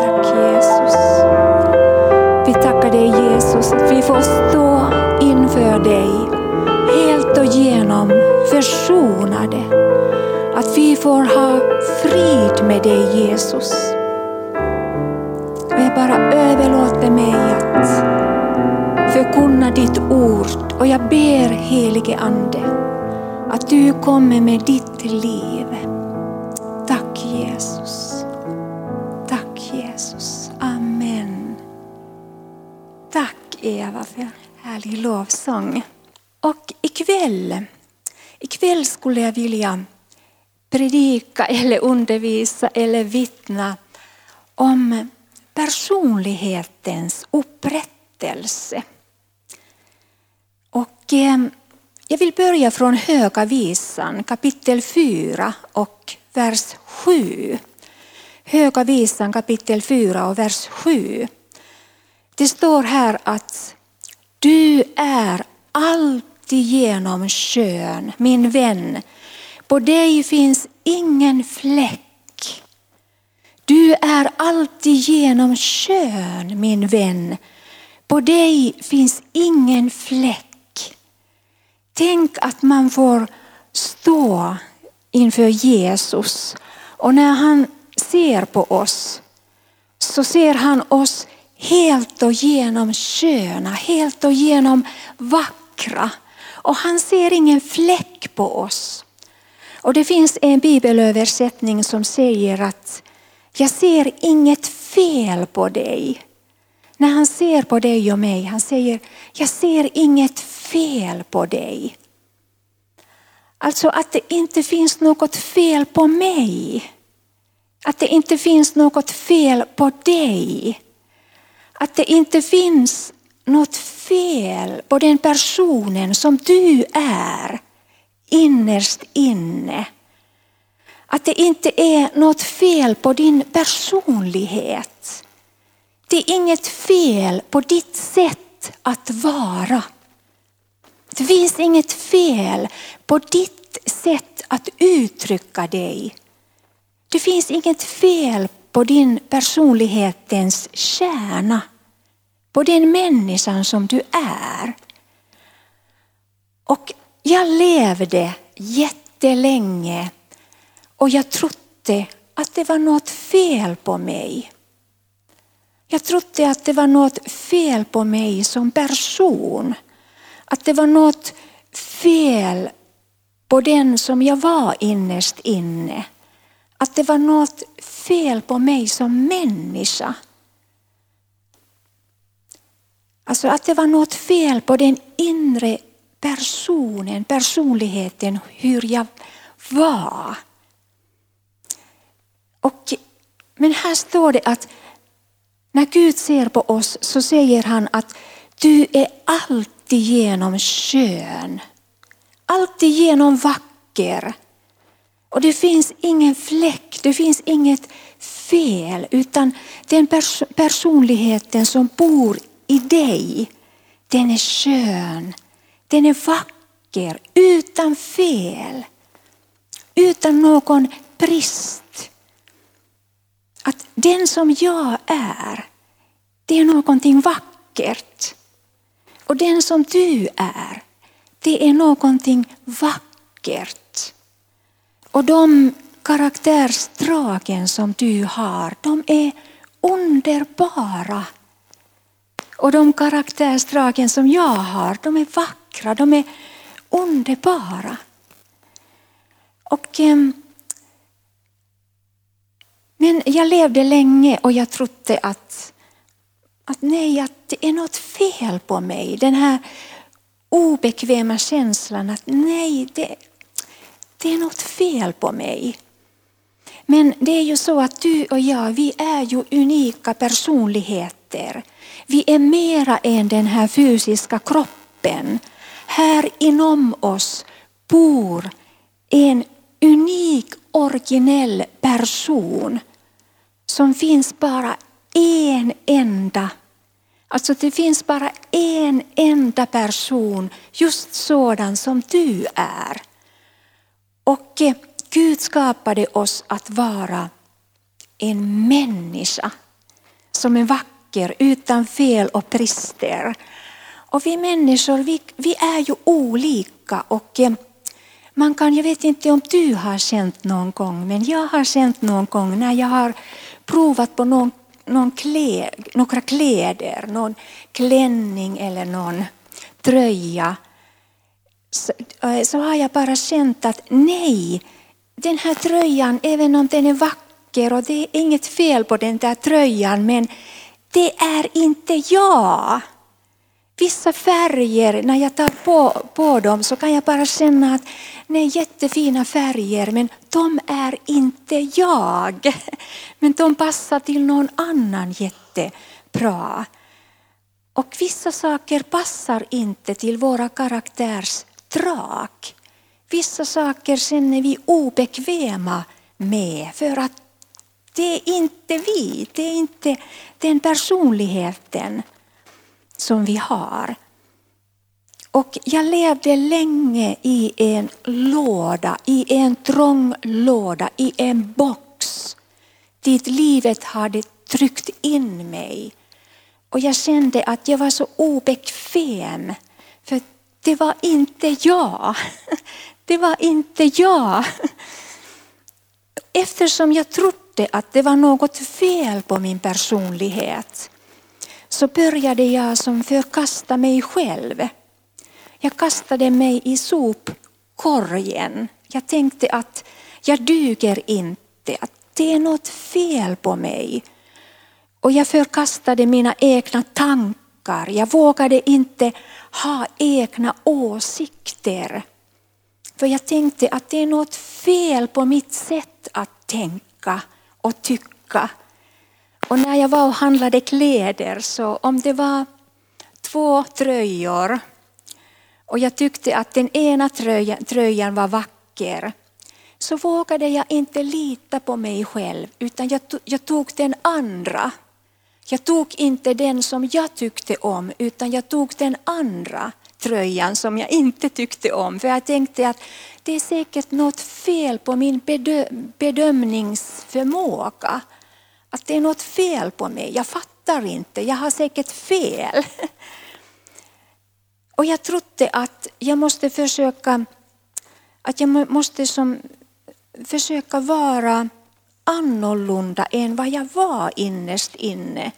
Tack Jesus. Vi tackar dig Jesus att vi får stå inför dig helt och genom försonade. Att vi får ha frid med dig Jesus. Och jag bara överlåter mig att förkunna ditt ord och jag ber helige Ande att du kommer med ditt liv. Tack Jesus. Eva för härlig lovsång. Och ikväll, ikväll skulle jag vilja predika eller undervisa eller vittna om personlighetens upprättelse. Och eh, jag vill börja från Höga visan kapitel 4 och vers 7. Höga visan kapitel 4 och vers 7. Det står här att du är alltigenom skön, min vän. På dig finns ingen fläck. Du är alltigenom skön, min vän. På dig finns ingen fläck. Tänk att man får stå inför Jesus och när han ser på oss så ser han oss helt och genom sköna, helt och genom vackra. Och han ser ingen fläck på oss. Och det finns en bibelöversättning som säger att jag ser inget fel på dig. När han ser på dig och mig, han säger jag ser inget fel på dig. Alltså att det inte finns något fel på mig. Att det inte finns något fel på dig. Att det inte finns något fel på den personen som du är innerst inne. Att det inte är något fel på din personlighet. Det är inget fel på ditt sätt att vara. Det finns inget fel på ditt sätt att uttrycka dig. Det finns inget fel på din personlighetens kärna. På den människan som du är. Och jag levde jättelänge och jag trodde att det var något fel på mig. Jag trodde att det var något fel på mig som person. Att det var något fel på den som jag var innerst inne. Att det var något fel på mig som människa. Alltså att det var något fel på den inre personen, personligheten, hur jag var. Och, men här står det att när Gud ser på oss så säger han att du är alltid genom skön. alltid genom vacker. Och det finns ingen fläck, det finns inget fel utan den pers personligheten som bor i dig, den är skön, den är vacker, utan fel, utan någon brist. Att den som jag är, det är någonting vackert. Och den som du är, det är någonting vackert. Och de karaktärsdragen som du har, de är underbara. Och de karaktärsdragen som jag har, de är vackra, de är underbara. Och, ehm, men jag levde länge och jag trodde att, att nej, att det är något fel på mig. Den här obekväma känslan att nej, det, det är något fel på mig. Men det är ju så att du och jag, vi är ju unika personligheter. Vi är mera än den här fysiska kroppen. Här inom oss bor en unik, originell person som finns bara en enda. Alltså det finns bara en enda person, just sådan som du är. Och eh, Gud skapade oss att vara en människa. som en vacker utan fel och brister. Och vi människor, vi, vi är ju olika och eh, man kan, jag vet inte om du har känt någon gång, men jag har känt någon gång när jag har provat på någon, någon klä, några kläder, någon klänning eller någon tröja. Så, eh, så har jag bara känt att nej, den här tröjan, även om den är vacker och det är inget fel på den där tröjan, men det är inte jag. Vissa färger, när jag tar på, på dem så kan jag bara känna att det är jättefina färger men de är inte jag. Men de passar till någon annan jättebra. Och vissa saker passar inte till våra karaktärsdrag. Vissa saker känner vi obekväma med för att det är inte vi, det är inte den personligheten som vi har. Och jag levde länge i en låda, i en trång låda, i en box dit livet hade tryckt in mig. Och jag kände att jag var så obekväm, för det var inte jag. Det var inte jag. Eftersom jag trodde att det var något fel på min personlighet så började jag som förkasta mig själv. Jag kastade mig i sopkorgen. Jag tänkte att jag duger inte, att det är något fel på mig. Och jag förkastade mina egna tankar. Jag vågade inte ha egna åsikter. För jag tänkte att det är något fel på mitt sätt att tänka och tycka. Och när jag var och handlade kläder så om det var två tröjor och jag tyckte att den ena tröjan, tröjan var vacker så vågade jag inte lita på mig själv utan jag, jag tog den andra. Jag tog inte den som jag tyckte om utan jag tog den andra tröjan som jag inte tyckte om. För jag tänkte att det är säkert något fel på min bedömningsförmåga. Att det är något fel på mig. Jag fattar inte, jag har säkert fel. Och jag trodde att jag måste försöka, att jag måste som, försöka vara annorlunda än vad jag var innerst inne.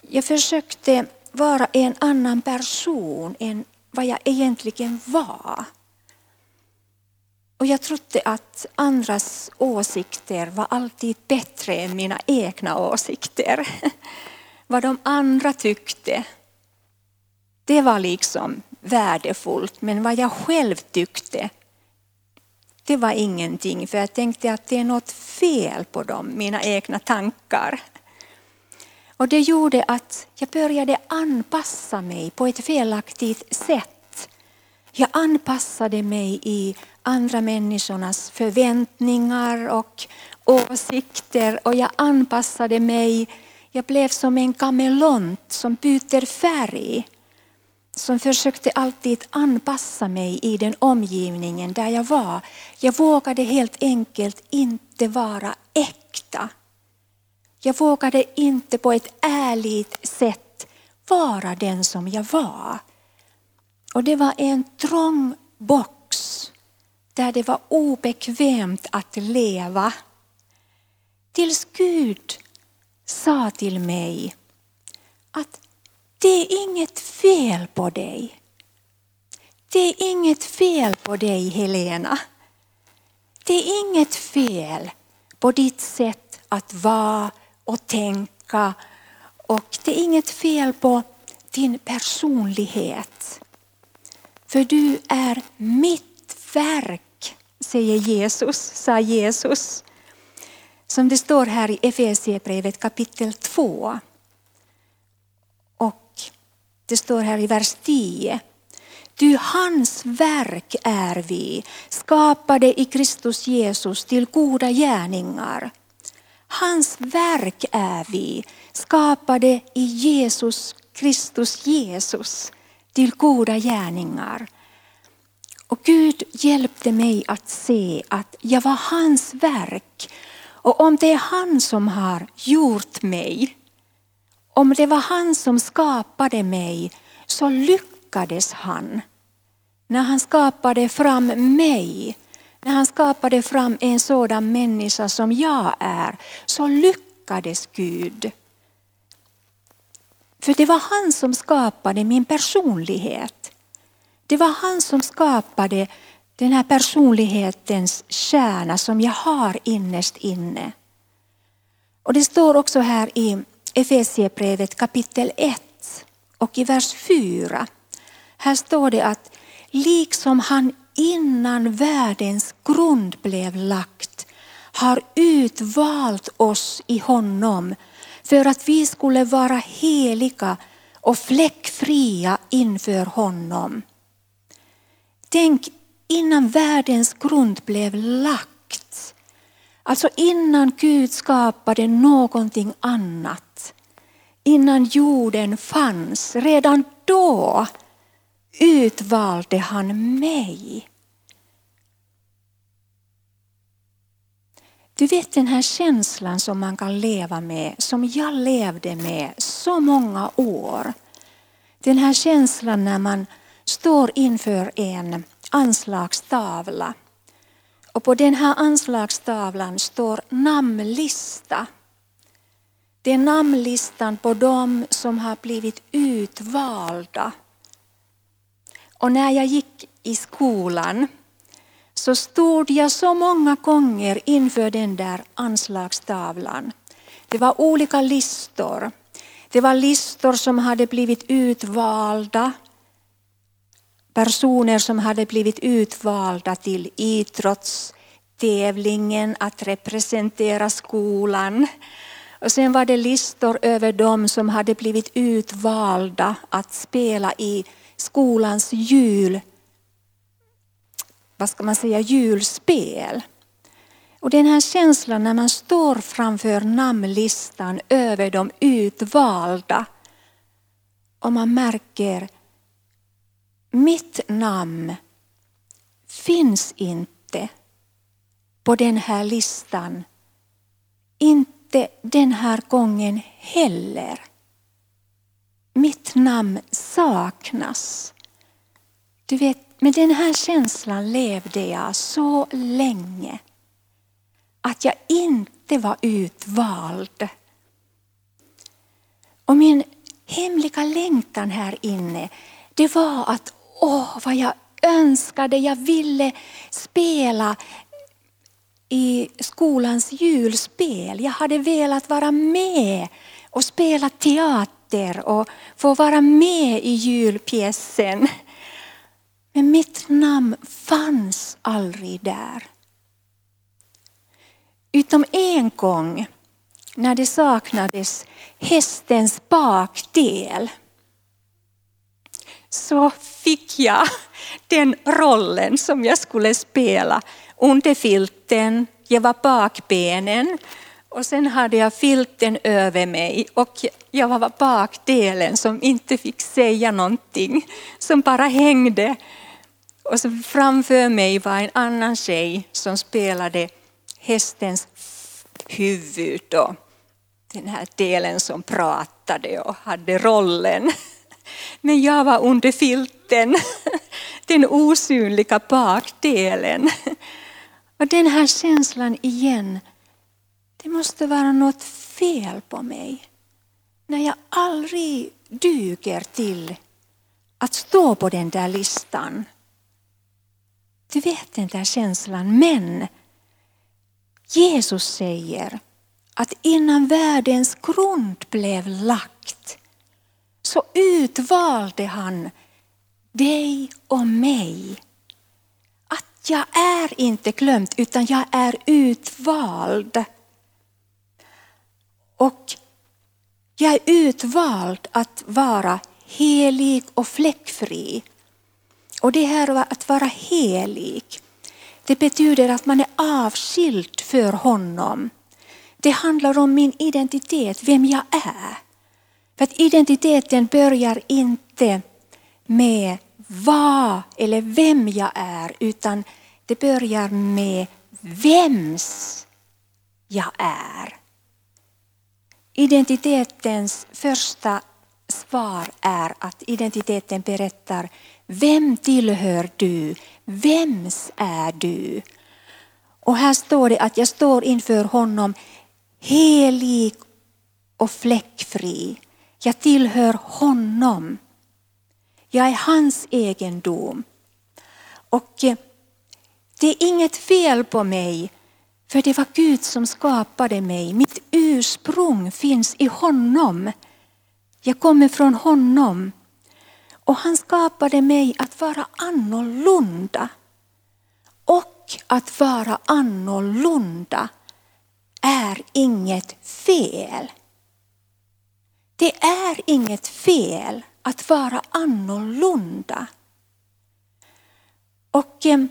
Jag försökte vara en annan person än vad jag egentligen var. Och jag trodde att andras åsikter var alltid bättre än mina egna åsikter. vad de andra tyckte, det var liksom värdefullt. Men vad jag själv tyckte, det var ingenting. För jag tänkte att det är något fel på dem, mina egna tankar. Och det gjorde att jag började anpassa mig på ett felaktigt sätt. Jag anpassade mig i andra människornas förväntningar och åsikter och jag anpassade mig. Jag blev som en kameleont som byter färg. Som försökte alltid anpassa mig i den omgivningen där jag var. Jag vågade helt enkelt inte vara äkta. Jag vågade inte på ett ärligt sätt vara den som jag var. Och det var en trång bock där det var obekvämt att leva. Tills Gud sa till mig att det är inget fel på dig. Det är inget fel på dig Helena. Det är inget fel på ditt sätt att vara och tänka och det är inget fel på din personlighet. För du är mitt verk, säger Jesus, sa Jesus. Som det står här i Efesierbrevet kapitel 2. Och det står här i vers 10. Du hans verk är vi, skapade i Kristus Jesus till goda gärningar Hans verk är vi, skapade i Jesus Kristus Jesus till goda gärningar. Och Gud hjälpte mig att se att jag var hans verk. Och om det är han som har gjort mig Om det var han som skapade mig så lyckades han. När han skapade fram mig, när han skapade fram en sådan människa som jag är, så lyckades Gud. För det var han som skapade min personlighet. Det var han som skapade den här personlighetens kärna som jag har innerst inne. Och det står också här i Efesiebrevet kapitel 1 och i vers 4. Här står det att liksom han innan världens grund blev lagt har utvalt oss i honom för att vi skulle vara heliga och fläckfria inför honom. Tänk innan världens grund blev lagt. Alltså innan Gud skapade någonting annat. Innan jorden fanns, redan då utvalde han mig. Du vet den här känslan som man kan leva med, som jag levde med så många år. Den här känslan när man står inför en anslagstavla. Och på den här anslagstavlan står namnlista. Det är namnlistan på dem som har blivit utvalda. Och när jag gick i skolan så stod jag så många gånger inför den där anslagstavlan. Det var olika listor. Det var listor som hade blivit utvalda personer som hade blivit utvalda till idrottstävlingen att representera skolan. Och sen var det listor över dem som hade blivit utvalda att spela i skolans jul, vad ska man säga, julspel. Och den här känslan när man står framför namnlistan över de utvalda och man märker mitt namn finns inte på den här listan. Inte den här gången heller. Mitt namn saknas. Du vet, med den här känslan levde jag så länge att jag inte var utvald. Och min hemliga längtan här inne, det var att åh vad jag önskade, jag ville spela i skolans julspel. Jag hade velat vara med och spela teater och få vara med i julpjäsen. Men mitt namn fanns aldrig där. Utom en gång när det saknades hästens bakdel så fick jag den rollen som jag skulle spela. Under filten, jag var bakbenen och sen hade jag filten över mig och jag var bakdelen som inte fick säga någonting, som bara hängde. Och så framför mig var en annan tjej som spelade hästens huvud och den här delen som pratade och hade rollen. Men jag var under filten, den osynliga bakdelen. Och den här känslan igen, det måste vara något fel på mig. När jag aldrig duger till att stå på den där listan. Du vet den där känslan, men Jesus säger att innan världens grund blev lagt så utvalde han dig och mig. Att jag är inte glömt utan jag är utvald. Och jag är utvald att vara helig och fläckfri. Och det här att vara helig, det betyder att man är avskild för honom. Det handlar om min identitet, vem jag är. För att identiteten börjar inte med vad eller vem jag är, utan det börjar med vems jag är. identitetens första svar är att identiteten berättar vem tillhör du? Vems är du? Och här står det att jag står inför honom helig och fläckfri. Jag tillhör honom. Jag är hans egendom. Och eh, det är inget fel på mig, för det var Gud som skapade mig. Mitt ursprung finns i honom. Jag kommer från honom. Och han skapade mig att vara annorlunda. Och att vara annorlunda är inget fel. Det är inget fel att vara annorlunda. Och eh,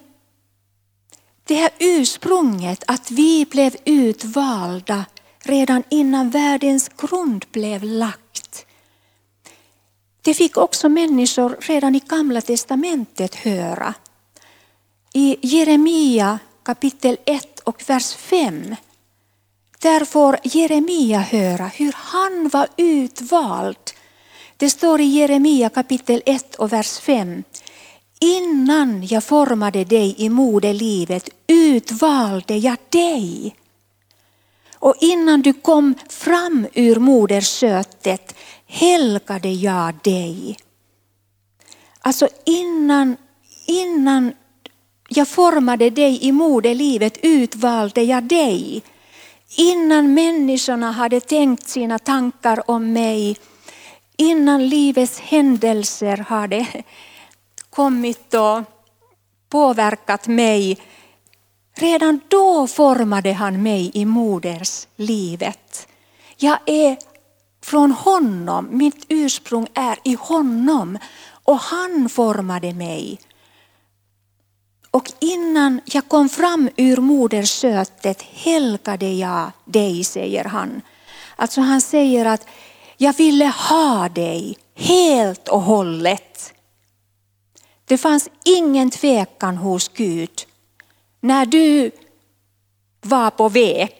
det här ursprunget att vi blev utvalda redan innan världens grund blev lagt. Det fick också människor redan i Gamla testamentet höra. I Jeremia kapitel 1 och vers 5 där får Jeremia höra hur han var utvald. Det står i Jeremia kapitel 1 och vers 5. Innan jag formade dig i moderlivet utvalde jag dig. Och innan du kom fram ur moderskötet helgade jag dig. Alltså innan, innan jag formade dig i moderlivet utvalde jag dig. Innan människorna hade tänkt sina tankar om mig, innan livets händelser hade kommit och påverkat mig, redan då formade han mig i moderslivet. Jag är från honom, mitt ursprung är i honom och han formade mig. Och innan jag kom fram ur moderskötet helgade jag dig, säger han. Alltså han säger att jag ville ha dig helt och hållet. Det fanns ingen tvekan hos Gud när du var på väg.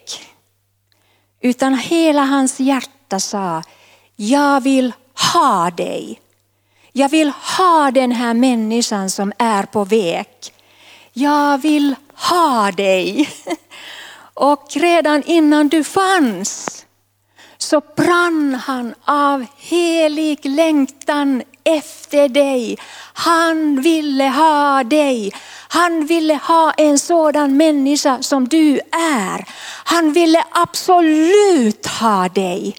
Utan hela hans hjärta sa, jag vill ha dig. Jag vill ha den här människan som är på väg jag vill ha dig. Och redan innan du fanns så brann han av helig längtan efter dig. Han ville ha dig. Han ville ha en sådan människa som du är. Han ville absolut ha dig.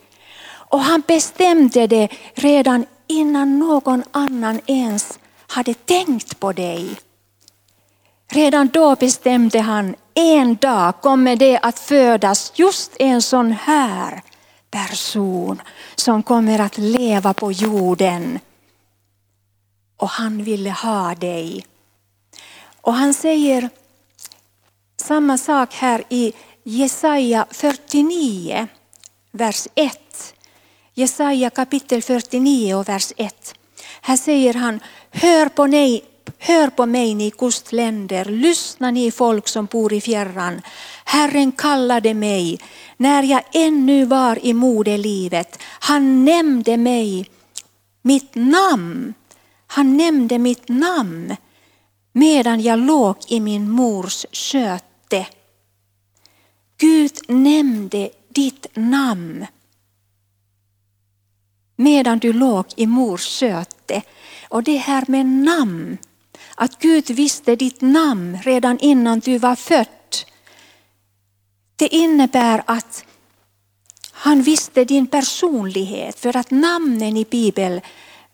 Och han bestämde det redan innan någon annan ens hade tänkt på dig. Redan då bestämde han, en dag kommer det att födas just en sån här person som kommer att leva på jorden. Och han ville ha dig. Och han säger samma sak här i Jesaja 49, vers 1. Jesaja kapitel 49 och vers 1. Här säger han, hör på mig Hör på mig ni kustländer, lyssna ni folk som bor i fjärran. Herren kallade mig när jag ännu var i moderlivet. Han nämnde mig, mitt namn. Han nämnde mitt namn medan jag låg i min mors sköte. Gud nämnde ditt namn medan du låg i mors sköte. Och det här med namn att Gud visste ditt namn redan innan du var född. Det innebär att han visste din personlighet för att namnen i Bibeln,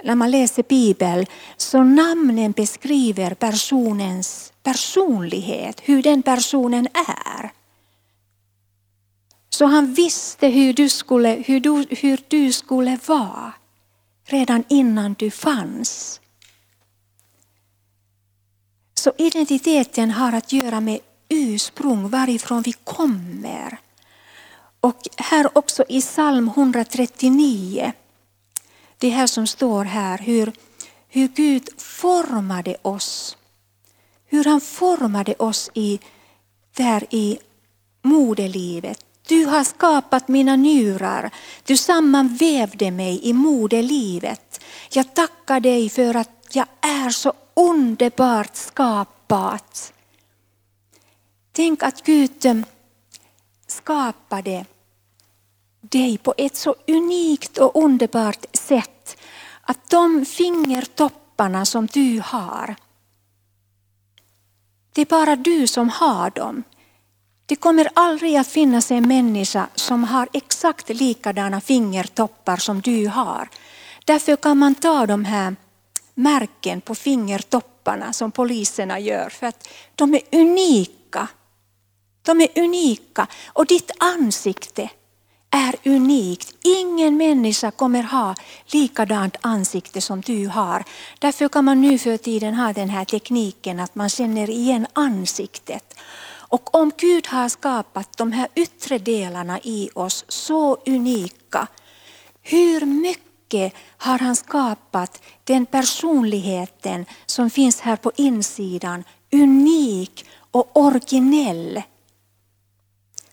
när man läser Bibeln, så namnen beskriver personens personlighet, hur den personen är. Så han visste hur du skulle, hur du, hur du skulle vara redan innan du fanns. Så identiteten har att göra med ursprung, varifrån vi kommer. Och här också i psalm 139, det här som står här, hur, hur Gud formade oss. Hur han formade oss i, där i moderlivet Du har skapat mina njurar, du sammanvävde mig i moderlivet. Jag tackar dig för att jag är så underbart skapad. Tänk att Gud skapade dig på ett så unikt och underbart sätt att de fingertopparna som du har, det är bara du som har dem. Det kommer aldrig att finnas en människa som har exakt likadana fingertoppar som du har. Därför kan man ta de här märken på fingertopparna som poliserna gör för att de är unika. De är unika och ditt ansikte är unikt. Ingen människa kommer ha likadant ansikte som du har. Därför kan man nu för tiden ha den här tekniken att man känner igen ansiktet. Och om Gud har skapat de här yttre delarna i oss så unika, hur mycket har han skapat den personligheten som finns här på insidan, unik och originell.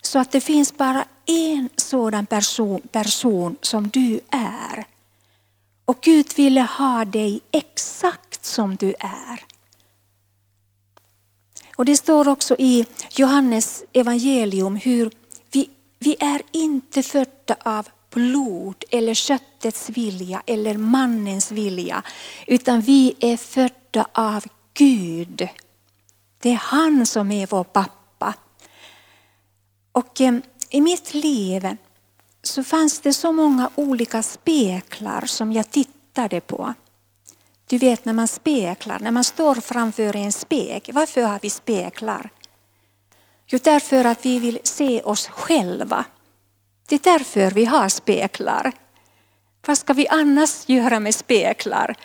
Så att det finns bara en sådan person, person som du är. Och Gud ville ha dig exakt som du är. Och Det står också i Johannes evangelium hur vi, vi är inte födda av blod eller köttets vilja eller mannens vilja, utan vi är födda av Gud. Det är han som är vår pappa. Och eh, i mitt liv så fanns det så många olika speglar som jag tittade på. Du vet när man speglar, när man står framför en spegel. Varför har vi speglar? Jo, därför att vi vill se oss själva. Det är därför vi har speglar. Vad ska vi annars göra med speglar?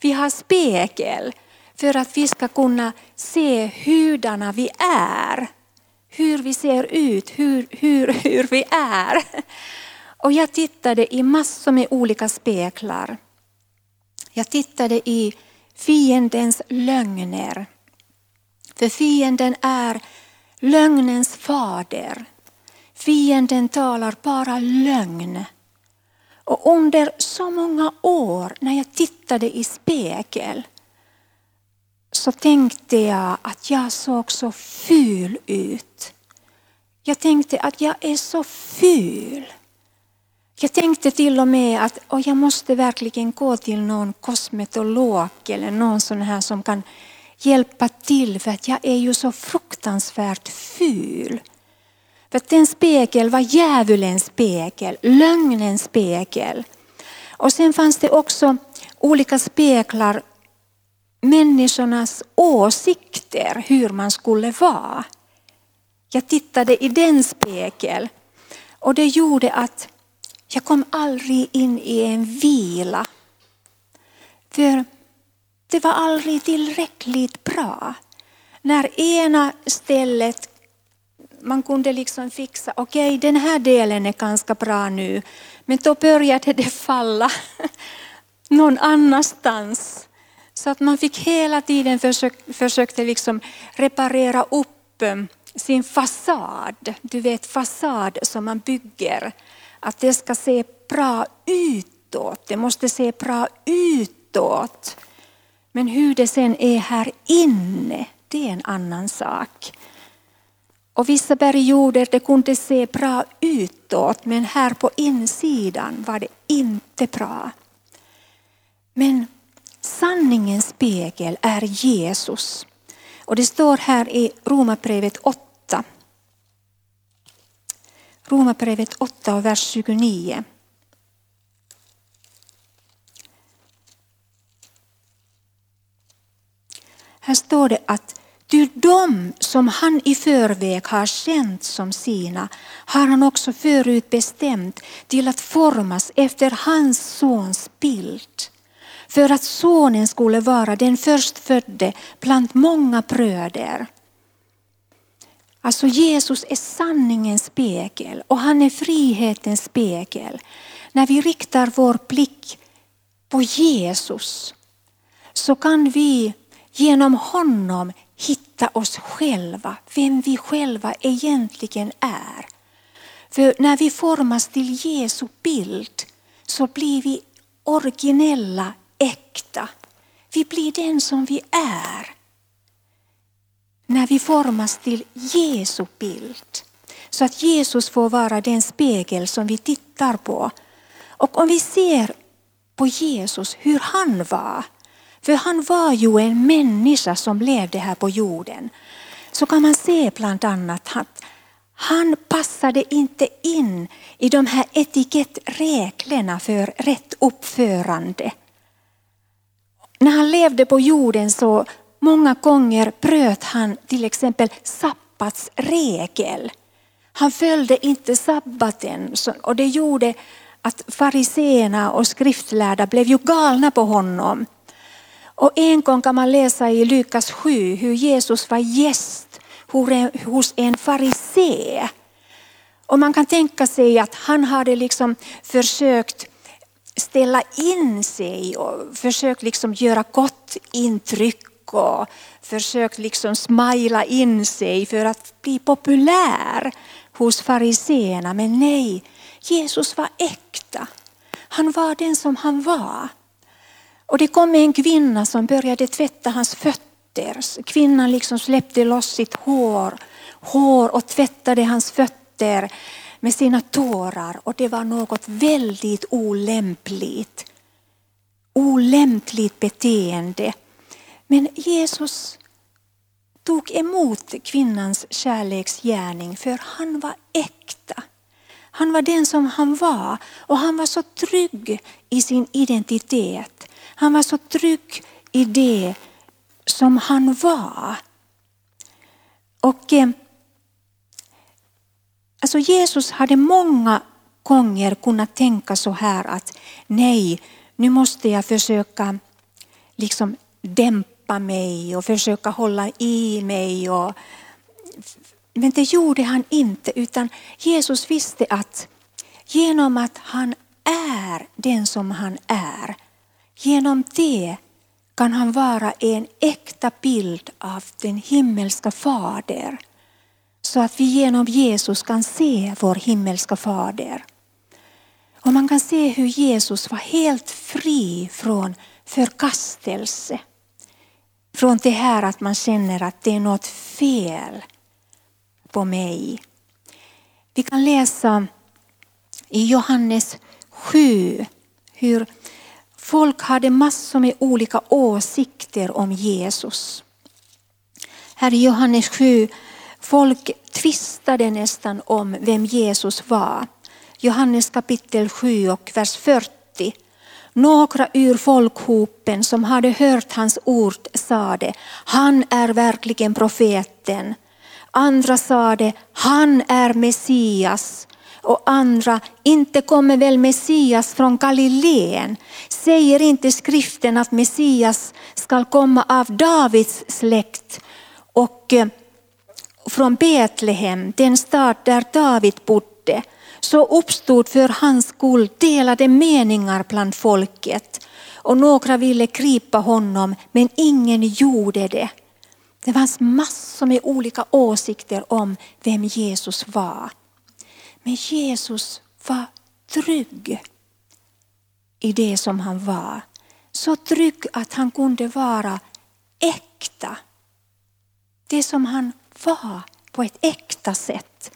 Vi har spegel för att vi ska kunna se hurdana vi är. Hur vi ser ut, hur, hur, hur vi är. Och jag tittade i massor med olika speglar. Jag tittade i fiendens lögner. För fienden är lögnens fader. Fienden talar bara lögn. Och under så många år när jag tittade i spegel så tänkte jag att jag såg så ful ut. Jag tänkte att jag är så ful. Jag tänkte till och med att och jag måste verkligen gå till någon kosmetolog eller någon sån här som kan hjälpa till för att jag är ju så fruktansvärt ful. För att den spegel var djävulens spegel, lögnens spegel. Och sen fanns det också olika speglar, människornas åsikter, hur man skulle vara. Jag tittade i den spegel och det gjorde att jag kom aldrig in i en vila. För det var aldrig tillräckligt bra. När ena stället man kunde liksom fixa, okej okay, den här delen är ganska bra nu, men då började det falla någon annanstans. Så att man fick hela tiden försök, försökte liksom reparera upp eh, sin fasad. Du vet fasad som man bygger att det ska se bra utåt. Det måste se bra utåt. Men hur det sen är här inne, det är en annan sak. Och vissa perioder det kunde se bra utåt, men här på insidan var det inte bra. Men sanningens spegel är Jesus. Och det står här i Romarbrevet 8 Romarbrevet 8 och vers 29. Här står det att Ty de som han i förväg har känt som sina har han också förut bestämt till att formas efter hans sons bild. För att sonen skulle vara den förstfödde bland många bröder. Alltså Jesus är sanningens spegel och han är frihetens spegel. När vi riktar vår blick på Jesus så kan vi genom honom hitta oss själva, vem vi själva egentligen är. För när vi formas till Jesu bild så blir vi originella, äkta. Vi blir den som vi är. När vi formas till Jesu bild. Så att Jesus får vara den spegel som vi tittar på. Och om vi ser på Jesus, hur han var. För han var ju en människa som levde här på jorden. Så kan man se bland annat att han passade inte in i de här etikettreglerna för rätt uppförande. När han levde på jorden så många gånger bröt han till exempel sabbatsregel. Han följde inte sabbaten och det gjorde att fariseerna och skriftlärda blev ju galna på honom. Och en gång kan man läsa i Lukas 7 hur Jesus var gäst hos en farisé. Och man kan tänka sig att han hade liksom försökt ställa in sig och försökt liksom göra gott intryck och försökt liksom smila in sig för att bli populär hos fariseerna. Men nej, Jesus var äkta. Han var den som han var. Och det kom en kvinna som började tvätta hans fötter. Kvinnan liksom släppte loss sitt hår, hår och tvättade hans fötter med sina tårar. Och det var något väldigt olämpligt. Olämpligt beteende. Men Jesus tog emot kvinnans kärleksgärning för han var äkta. Han var den som han var och han var så trygg i sin identitet. Han var så trygg i det som han var. Och eh, alltså Jesus hade många gånger kunnat tänka så här att nej, nu måste jag försöka liksom dämpa mig och försöka hålla i mig och men det gjorde han inte utan Jesus visste att genom att han är den som han är, genom det kan han vara en äkta bild av den himmelska fader. Så att vi genom Jesus kan se vår himmelska fader. Och man kan se hur Jesus var helt fri från förkastelse. Från det här att man känner att det är något fel på mig. Vi kan läsa i Johannes 7 hur folk hade massor med olika åsikter om Jesus. Här i Johannes 7, folk tvistade nästan om vem Jesus var. Johannes kapitel 7 och vers 40. Några ur folkhopen som hade hört hans ord sade, han är verkligen profeten. Andra sade, han är Messias. Och andra, inte kommer väl Messias från Galileen? Säger inte skriften att Messias skall komma av Davids släkt och eh, från Betlehem, den stad där David bodde? Så uppstod för hans skull delade meningar bland folket och några ville gripa honom men ingen gjorde det. Det fanns massor med olika åsikter om vem Jesus var. Men Jesus var trygg i det som han var. Så trygg att han kunde vara äkta. Det som han var på ett äkta sätt.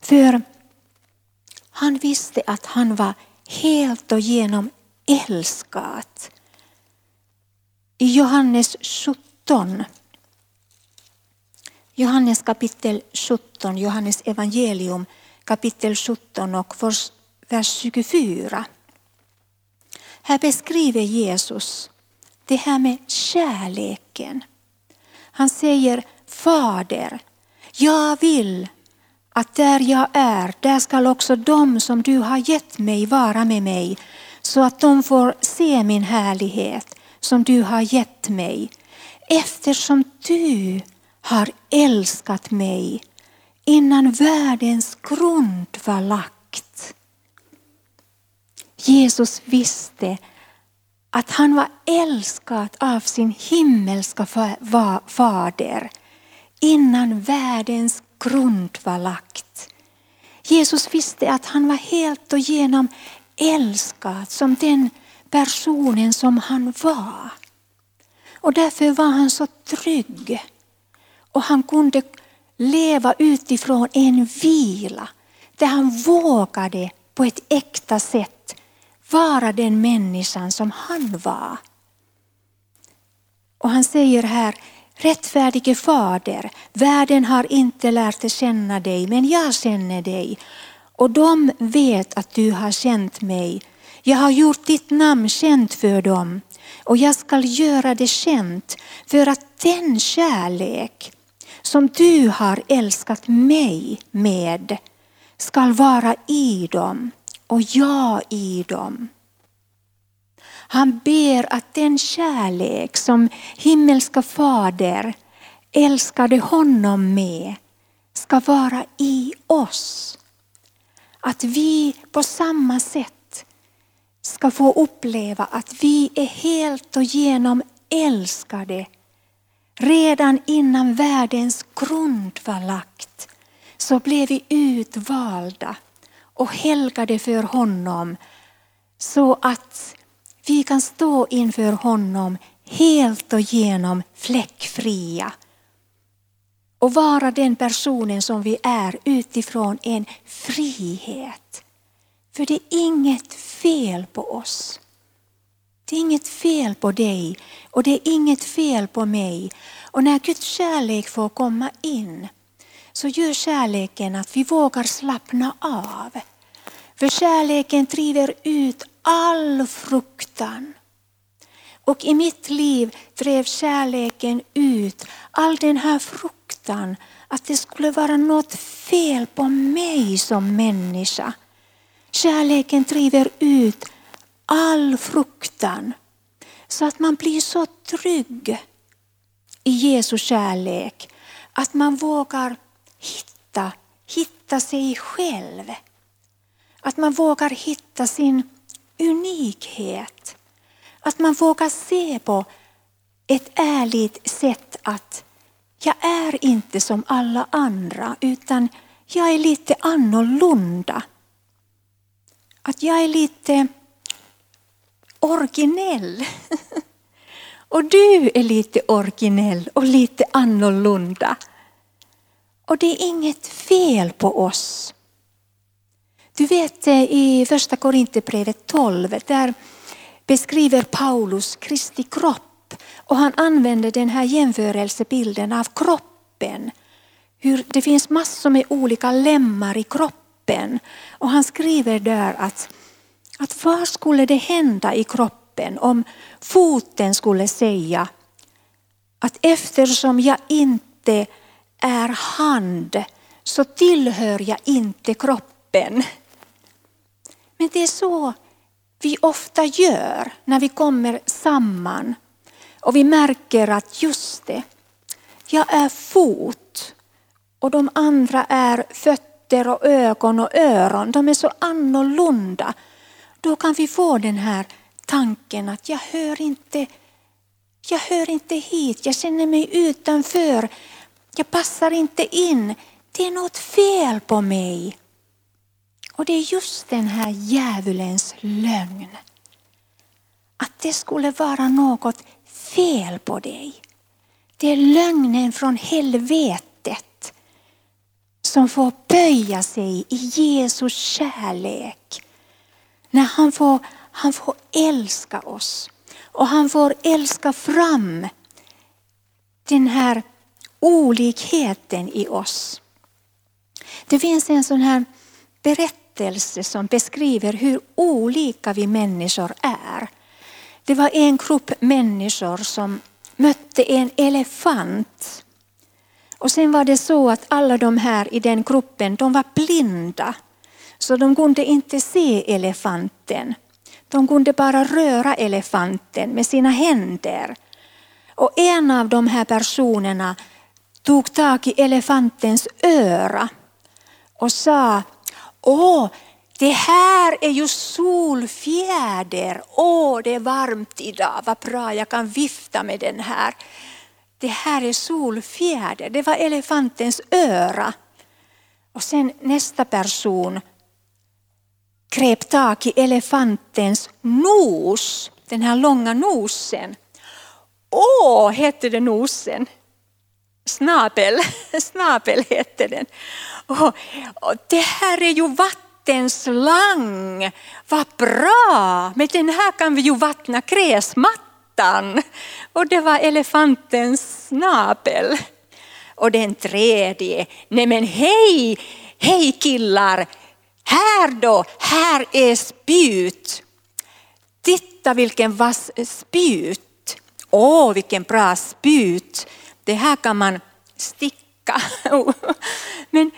För han visste att han var helt och genom älskad. I Johannes 17 17. Johannes kapitel 17, Johannes evangelium kapitel 17 och vers 24. Här beskriver Jesus det här med kärleken. Han säger Fader, jag vill att där jag är, där skall också de som du har gett mig vara med mig, så att de får se min härlighet som du har gett mig eftersom du har älskat mig innan världens grund var lagt. Jesus visste att han var älskad av sin himmelska fader innan världens grund var lagt. Jesus visste att han var helt och genom älskad som den personen som han var. Och därför var han så trygg. Och han kunde leva utifrån en vila där han vågade på ett äkta sätt vara den människan som han var. Och han säger här, rättfärdige fader, världen har inte lärt känna dig, men jag känner dig. Och de vet att du har känt mig. Jag har gjort ditt namn känt för dem och jag skall göra det känt för att den kärlek som du har älskat mig med skall vara i dem och jag i dem. Han ber att den kärlek som himmelska fader älskade honom med ska vara i oss. Att vi på samma sätt ska få uppleva att vi är helt och genom älskade redan innan världens grund var lagt så blev vi utvalda och helgade för honom så att vi kan stå inför honom helt och genom fläckfria och vara den personen som vi är utifrån en frihet. För det är inget fel på oss. Det är inget fel på dig och det är inget fel på mig. Och när Guds kärlek får komma in så gör kärleken att vi vågar slappna av. För kärleken driver ut all fruktan. Och i mitt liv drev kärleken ut all den här fruktan att det skulle vara något fel på mig som människa. Kärleken driver ut all fruktan så att man blir så trygg i Jesu kärlek att man vågar hitta, hitta sig själv. Att man vågar hitta sin unikhet. Att man vågar se på ett ärligt sätt att jag är inte som alla andra utan jag är lite annorlunda. Att jag är lite originell. Och du är lite originell och lite annorlunda. Och det är inget fel på oss. Du vet eh, i första Korinthierbrevet 12, där beskriver Paulus Kristi kropp och han använder den här jämförelsebilden av kroppen. Hur det finns massor med olika lemmar i kroppen. Och han skriver där att, att vad skulle det hända i kroppen om foten skulle säga att eftersom jag inte är hand så tillhör jag inte kroppen. Men det är så vi ofta gör när vi kommer samman och vi märker att just det, jag är fot och de andra är fötter och ögon och öron. De är så annorlunda. Då kan vi få den här tanken att jag hör inte, jag hör inte hit, jag känner mig utanför, jag passar inte in. Det är något fel på mig. Och det är just den här djävulens lögn. Att det skulle vara något fel på dig. Det är lögnen från helvetet som får böja sig i Jesus kärlek. När han får, han får älska oss och han får älska fram den här olikheten i oss. Det finns en sån här berättelse som beskriver hur olika vi människor är. Det var en grupp människor som mötte en elefant. Och sen var det så att alla de här i den gruppen, de var blinda. Så de kunde inte se elefanten. De kunde bara röra elefanten med sina händer. Och en av de här personerna tog tag i elefantens öra och sa Åh, det här är ju solfjäder. Åh, det är varmt idag. Vad bra, jag kan vifta med den här. Det här är solfjäder. Det var elefantens öra. Och sen nästa person grep tag i elefantens nos, den här långa nosen. Åh, hette den nosen. Snabel, snabel hette den. Och, och det här är ju vattenslang. Vad bra! Med den här kan vi ju vattna gräsmattan. Och det var elefantens snabel. Och den tredje, nej men hej, hej killar, här då, här är spjut. Titta vilken vass spjut. Åh, vilken bra spjut. Det här kan man sticka. Men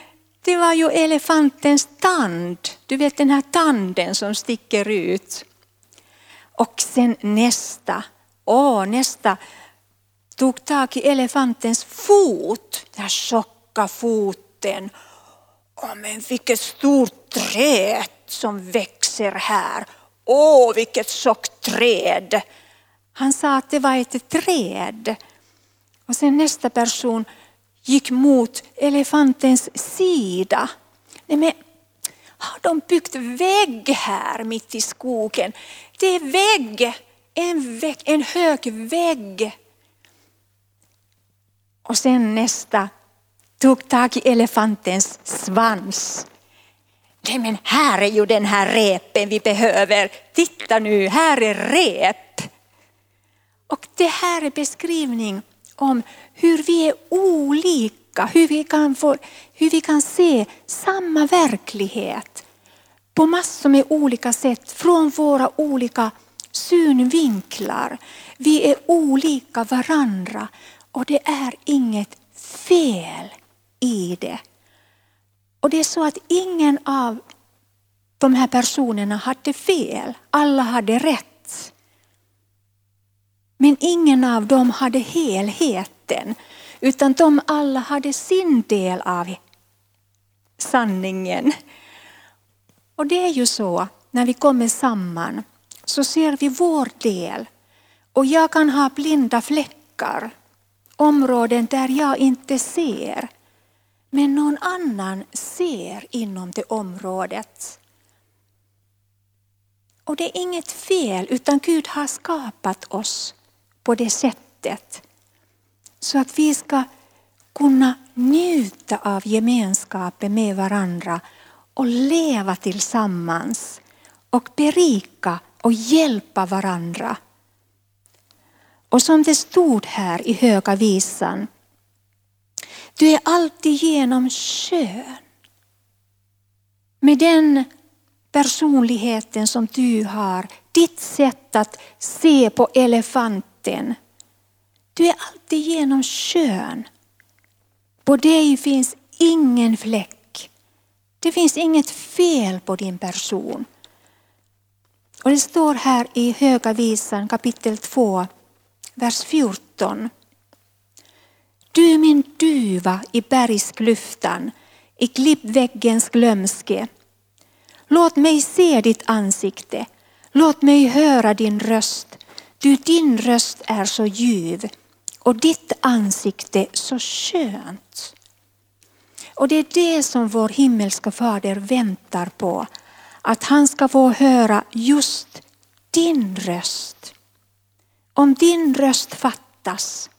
det var ju elefantens tand. Du vet den här tanden som sticker ut. Och sen nästa, åh, nästa tog tag i elefantens fot, den här tjocka foten. Åh, men vilket stort träd som växer här. Åh, vilket tjockt träd. Han sa att det var ett träd. Och sen nästa person gick mot elefantens sida. Nej, men, har de byggt vägg här mitt i skogen? Det är vägg, en, vägg, en hög vägg. Och sen nästa tog tag i elefantens svans. Nej men här är ju den här repen vi behöver. Titta nu, här är rep. Och det här är beskrivning om hur vi är olika, hur vi kan, få, hur vi kan se samma verklighet på massor med olika sätt från våra olika synvinklar. Vi är olika varandra och det är inget fel i det. Och det är så att ingen av de här personerna hade fel, alla hade rätt. Men ingen av dem hade helheten, utan de alla hade sin del av sanningen. Och det är ju så, när vi kommer samman så ser vi vår del. Och jag kan ha blinda fläckar, områden där jag inte ser. Men någon annan ser inom det området. Och det är inget fel, utan Gud har skapat oss på det sättet. Så att vi ska kunna njuta av gemenskapen med varandra och leva tillsammans och berika och hjälpa varandra. Och som det stod här i Höga visan, du är alltid genom skön. Med den personligheten som du har, ditt sätt att se på elefanten. Du är alltid genom skön. På dig finns ingen fläck. Det finns inget fel på din person. Och det står här i Höga visan kapitel 2, vers 14. Du min duva i bergsklyftan, i klippväggens glömske. Låt mig se ditt ansikte, låt mig höra din röst. Du, din röst är så ljuv och ditt ansikte så skönt. Och det är det som vår himmelska fader väntar på, att han ska få höra just din röst. Om din röst fattas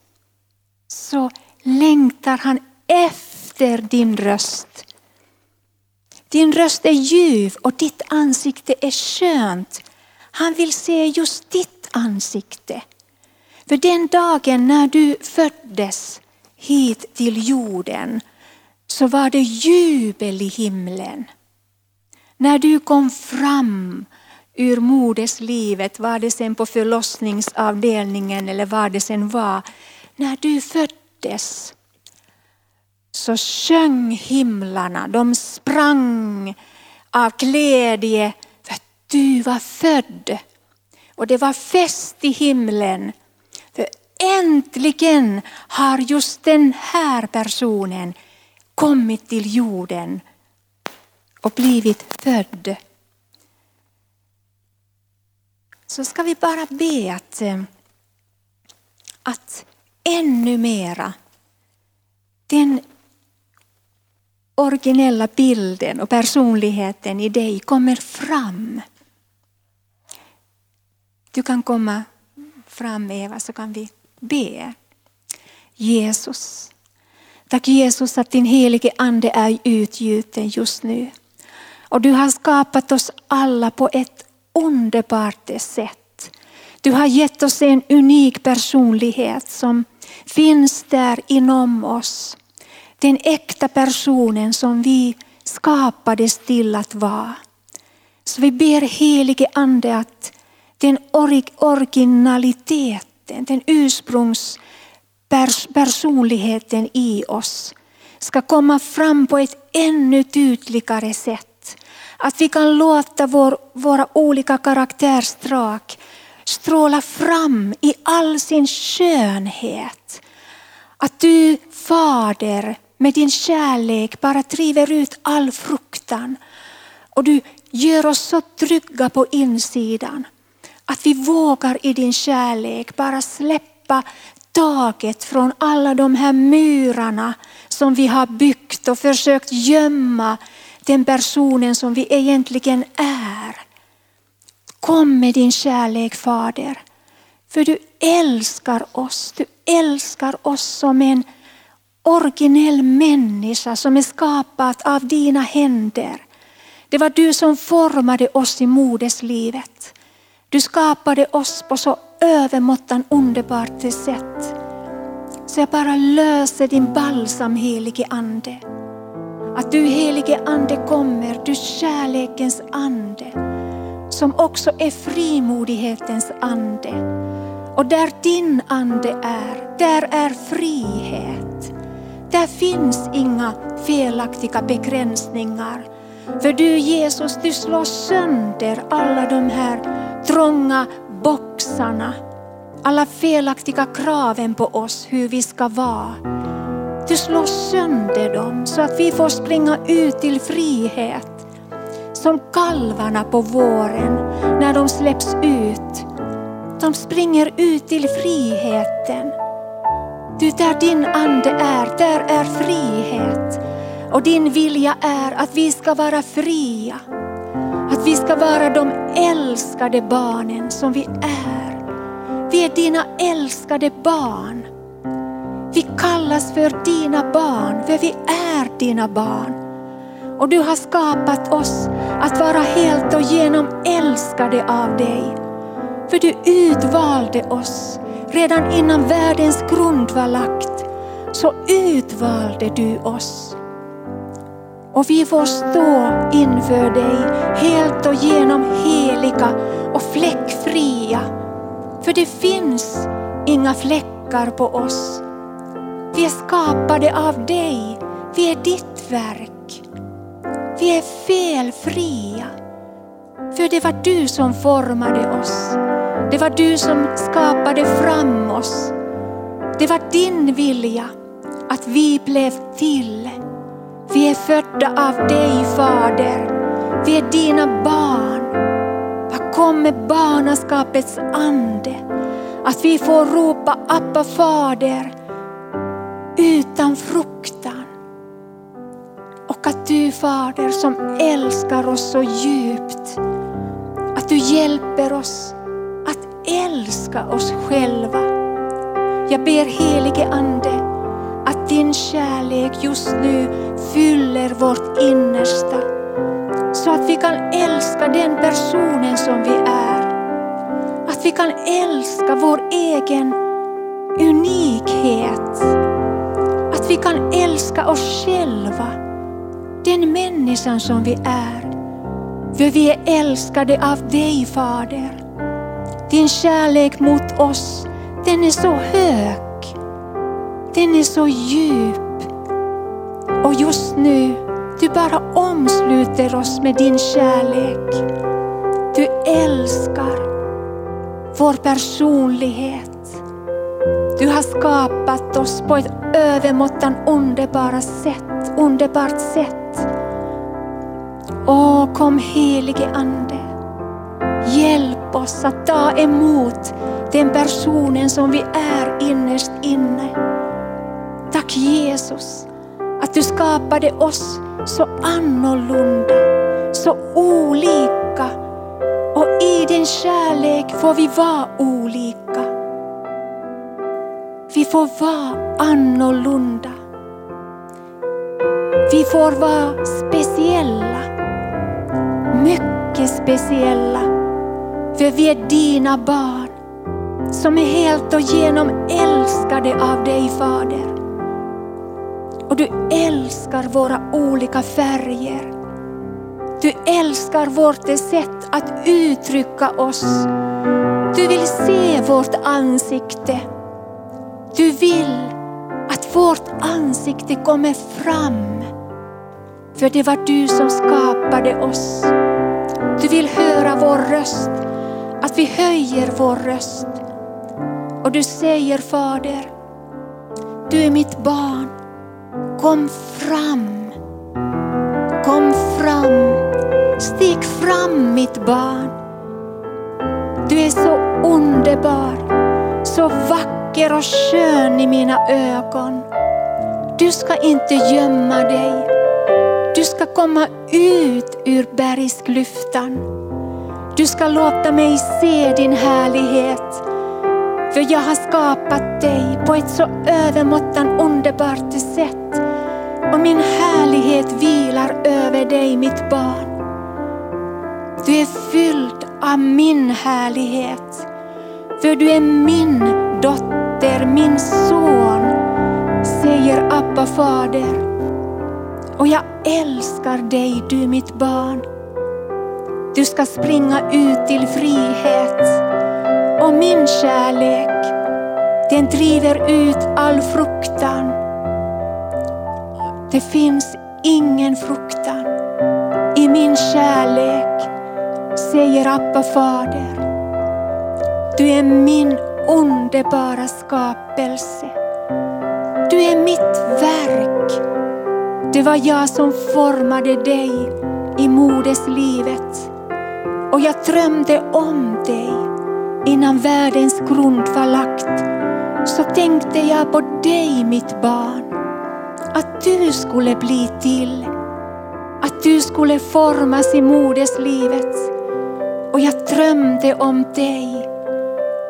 så längtar han efter din röst. Din röst är ljuv och ditt ansikte är skönt. Han vill se just ditt ansikte. För den dagen när du föddes hit till jorden så var det jubel i himlen. När du kom fram ur moderslivet, var det sen på förlossningsavdelningen eller var det sen var, när du föddes så sjöng himlarna, de sprang av glädje för att du var född. Och det var fest i himlen. För äntligen har just den här personen kommit till jorden och blivit född. Så ska vi bara be att, eh, att ännu mera den originella bilden och personligheten i dig kommer fram. Du kan komma fram Eva så kan vi be. Jesus, tack Jesus att din helige ande är utgjuten just nu. Och du har skapat oss alla på ett underbart sätt. Du har gett oss en unik personlighet som finns där inom oss. Den äkta personen som vi skapades till att vara. Så vi ber helige Ande att den originaliteten, den ursprungspersonligheten i oss ska komma fram på ett ännu tydligare sätt. Att vi kan låta vår, våra olika karaktärsdrag stråla fram i all sin skönhet. Att du, Fader, med din kärlek bara driver ut all fruktan. Och du gör oss så trygga på insidan. Att vi vågar i din kärlek bara släppa taget från alla de här murarna som vi har byggt och försökt gömma den personen som vi egentligen är. Kom med din kärlek Fader. För du älskar oss. Du älskar oss som en originell människa som är skapad av dina händer. Det var du som formade oss i moderslivet. Du skapade oss på så övermåttan underbart sätt. Så jag bara löser din balsam helige Ande. Att du helige Ande kommer, du kärlekens ande. Som också är frimodighetens ande. Och där din ande är, där är frihet. Där finns inga felaktiga begränsningar. För du Jesus, du slår sönder alla de här trånga boxarna. Alla felaktiga kraven på oss hur vi ska vara. Du slår sönder dem så att vi får springa ut till frihet. Som kalvarna på våren när de släpps ut. De springer ut till friheten. Du, där din ande är, där är frihet. Och din vilja är att vi ska vara fria. Att vi ska vara de älskade barnen som vi är. Vi är dina älskade barn. Vi kallas för dina barn, för vi är dina barn. Och du har skapat oss att vara helt och genom älskade av dig. För du utvalde oss redan innan världens grund var lagt. Så utvalde du oss. Och vi får stå inför dig helt och genom heliga och fläckfria. För det finns inga fläckar på oss. Vi är skapade av dig. Vi är ditt verk. Vi är felfria. För det var du som formade oss. Det var du som skapade fram oss. Det var din vilja att vi blev till. Vi är födda av dig Fader. Vi är dina barn. Vad kommer barnaskapets ande? Att vi får ropa Abba Fader utan fruktan. Att du Fader som älskar oss så djupt, att du hjälper oss att älska oss själva. Jag ber helige Ande att din kärlek just nu fyller vårt innersta. Så att vi kan älska den personen som vi är. Att vi kan älska vår egen unikhet. Att vi kan älska oss själva. Den människan som vi är. För vi är älskade av dig Fader. Din kärlek mot oss, den är så hög. Den är så djup. Och just nu, du bara omsluter oss med din kärlek. Du älskar vår personlighet. Du har skapat oss på ett övermåttan underbara sätt, underbart sätt. Åh, kom helige Ande. Hjälp oss att ta emot den personen som vi är innerst inne. Tack Jesus Att du skapade oss så annorlunda, så olika. Och i din kärlek får vi vara olika. Vi får vara annorlunda. Vi får vara speciella är speciella. För vi är dina barn som är helt och genom älskade av dig Fader. Och du älskar våra olika färger. Du älskar vårt sätt att uttrycka oss. Du vill se vårt ansikte. Du vill att vårt ansikte kommer fram. För det var du som skapade oss. Du vill höra vår röst, att vi höjer vår röst. Och du säger Fader, du är mitt barn. Kom fram. Kom fram. Stig fram mitt barn. Du är så underbar, så vacker och skön i mina ögon. Du ska inte gömma dig. Du ska komma ut ur bergsklyftan. Du ska låta mig se din härlighet. För jag har skapat dig på ett så övermåttan underbart sätt. Och min härlighet vilar över dig mitt barn. Du är fylld av min härlighet. För du är min dotter, min son, säger Abba fader. Och jag älskar dig du mitt barn. Du ska springa ut till frihet. Och min kärlek, den driver ut all fruktan. Det finns ingen fruktan i min kärlek, säger Abba fader. Du är min underbara skapelse. Du är mitt verk. Det var jag som formade dig i moderslivet och jag drömde om dig innan världens grund var lagt. Så tänkte jag på dig mitt barn, att du skulle bli till, att du skulle formas i moderslivet. Och jag drömde om dig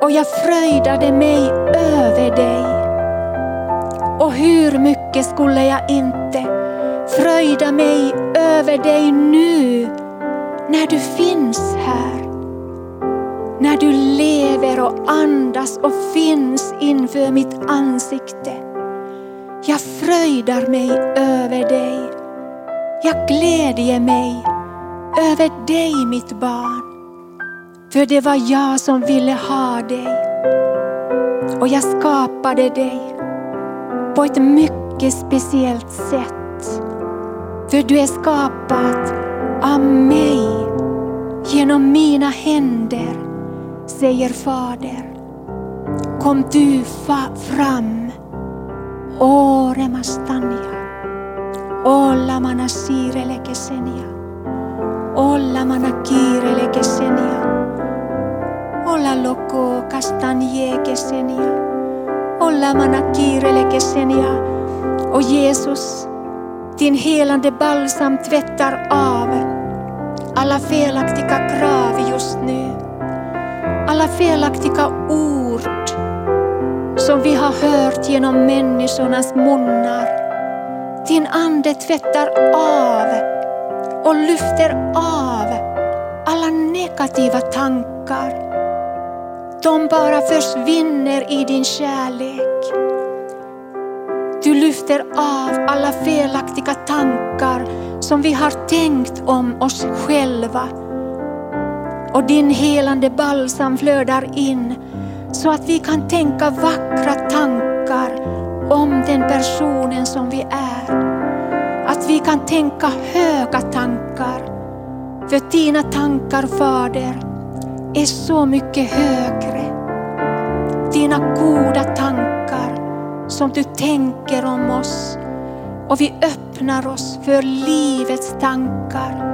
och jag fröjdade mig över dig. Och hur mycket skulle jag inte fröjda mig över dig nu när du finns här. När du lever och andas och finns inför mitt ansikte. Jag fröjdar mig över dig. Jag glädjer mig över dig mitt barn. För det var jag som ville ha dig. Och jag skapade dig på ett mycket speciellt sätt. För du är skapad av mig. Genom mina händer, säger Fader. Kom du fram, O remastania, Olla mana sirele kesenia, Olla mana kirele kesenia, Olla loko kastanje kesenia, Olla mana kirele kesenia. Och Jesus, din helande balsam tvättar av alla felaktiga krav just nu. Alla felaktiga ord som vi har hört genom människornas munnar. Din ande tvättar av och lyfter av alla negativa tankar. De bara försvinner i din kärlek. Du lyfter av alla felaktiga tankar som vi har tänkt om oss själva. Och din helande balsam flödar in så att vi kan tänka vackra tankar om den personen som vi är. Att vi kan tänka höga tankar. För dina tankar, Fader, är så mycket högre. Dina goda tankar som du tänker om oss. Och vi öppnar oss för livets tankar.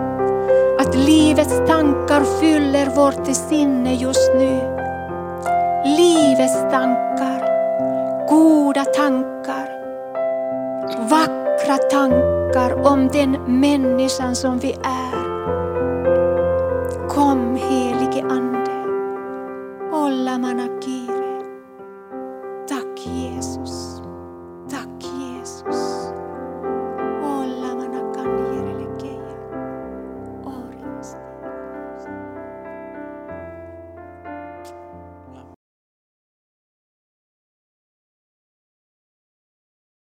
Att livets tankar fyller vårt sinne just nu. Livets tankar, goda tankar, vackra tankar om den människan som vi är. Kom helige Ande. Olla manaki.